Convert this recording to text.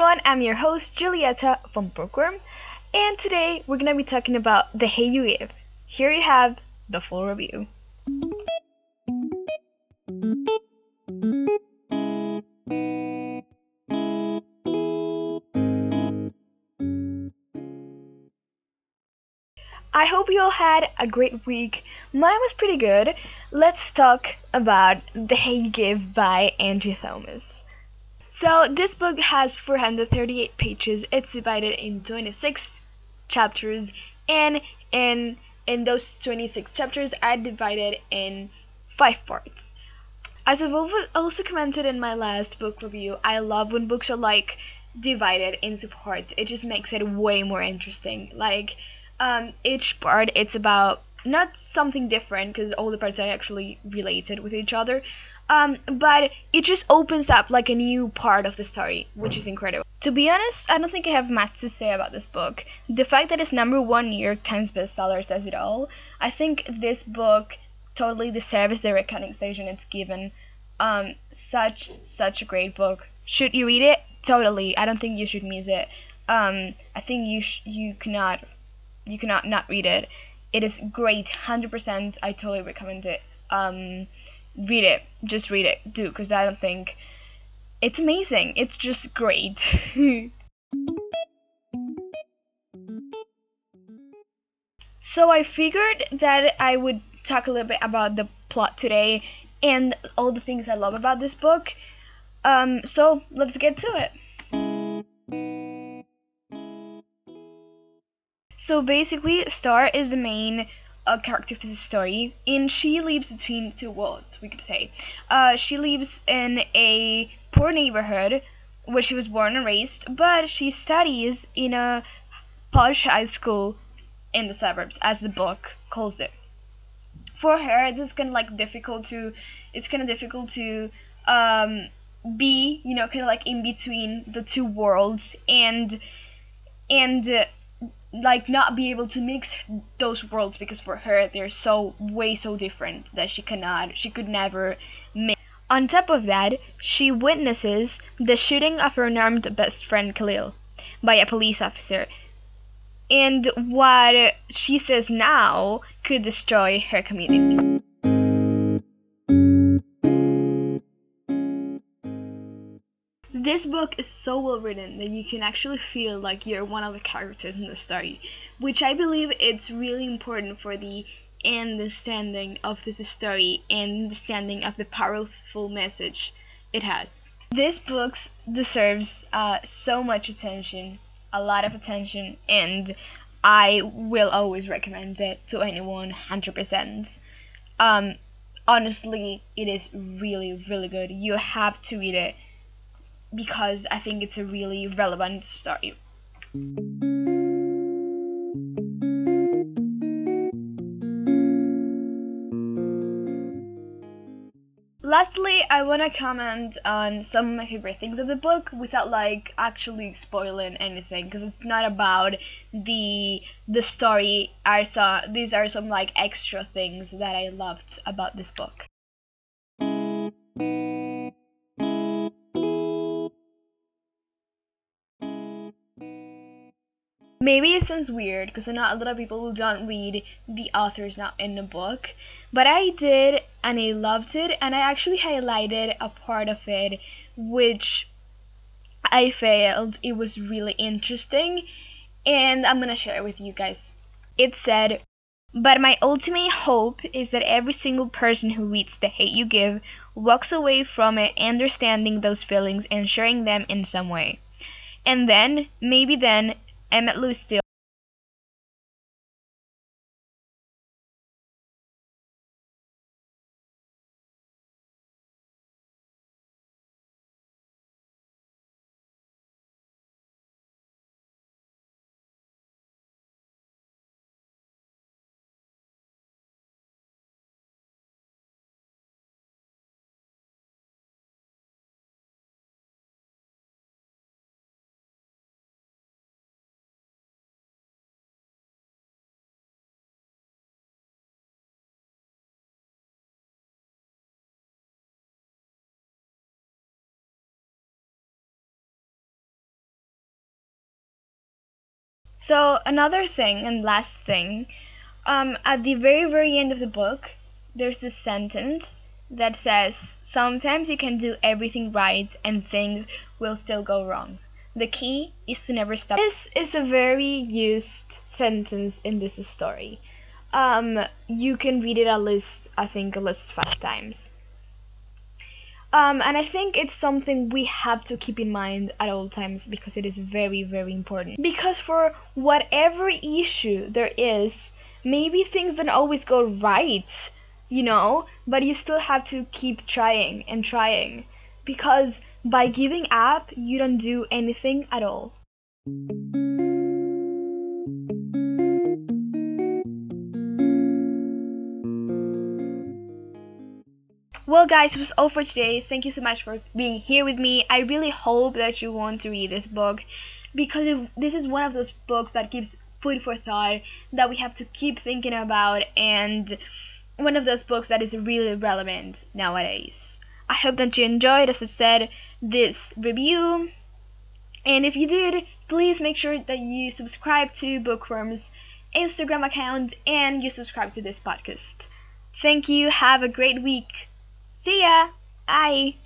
everyone, I'm your host Julieta from Bookworm, and today we're gonna be talking about The Hate You Give. Here you have the full review. I hope you all had a great week. Mine was pretty good. Let's talk about The Hate You Give by Angie Thomas. So this book has 438 pages. It's divided in 26 chapters, and in in those 26 chapters are divided in five parts. As I've also commented in my last book review, I love when books are like divided into parts. It just makes it way more interesting. Like um, each part, it's about not something different because all the parts are actually related with each other, um, but it just opens up like a new part of the story, which is incredible. To be honest, I don't think I have much to say about this book. The fact that it's number one New York Times bestseller says it all. I think this book totally deserves the recognition it's given. Um, such such a great book. Should you read it? Totally. I don't think you should miss it. Um, I think you sh- you cannot you cannot not read it. It is great, hundred percent. I totally recommend it. Um, read it. Just read it, do, because I don't think it's amazing. It's just great. so I figured that I would talk a little bit about the plot today and all the things I love about this book. Um, so let's get to it. So basically, Star is the main a character of this story, and she lives between two worlds, we could say. Uh, she lives in a poor neighborhood where she was born and raised, but she studies in a posh high school in the suburbs, as the book calls it. For her, this is kind of like difficult to, it's kind of difficult to um, be, you know, kind of like in between the two worlds, and and uh, like not be able to mix those worlds because for her they're so way so different that she cannot she could never mix. On top of that, she witnesses the shooting of her unarmed best friend Khalil by a police officer. And what she says now could destroy her community. Book is so well written that you can actually feel like you're one of the characters in the story, which I believe it's really important for the understanding of this story and understanding of the powerful message it has. This book deserves uh, so much attention, a lot of attention, and I will always recommend it to anyone 100%. Um, honestly, it is really, really good. You have to read it because I think it's a really relevant story. Lastly, I want to comment on some of my favorite things of the book without like actually spoiling anything because it's not about the the story. I saw these are some like extra things that I loved about this book. Maybe it sounds weird because I know a lot of people who don't read the authors not in the book, but I did and I loved it, and I actually highlighted a part of it which I failed. it was really interesting, and I'm gonna share it with you guys. It said, but my ultimate hope is that every single person who reads The Hate You Give walks away from it understanding those feelings and sharing them in some way. And then, maybe then, Emmett Lucille So another thing and last thing, um, at the very very end of the book, there's this sentence that says sometimes you can do everything right and things will still go wrong. The key is to never stop. This is a very used sentence in this story. Um, you can read it at least, I think, at least five times. Um, and I think it's something we have to keep in mind at all times because it is very, very important. Because for whatever issue there is, maybe things don't always go right, you know, but you still have to keep trying and trying. Because by giving up, you don't do anything at all. Well, guys, it was all for today. Thank you so much for being here with me. I really hope that you want to read this book because this is one of those books that gives food for thought that we have to keep thinking about and one of those books that is really relevant nowadays. I hope that you enjoyed, as I said, this review. And if you did, please make sure that you subscribe to Bookworm's Instagram account and you subscribe to this podcast. Thank you. Have a great week. See ya. Bye.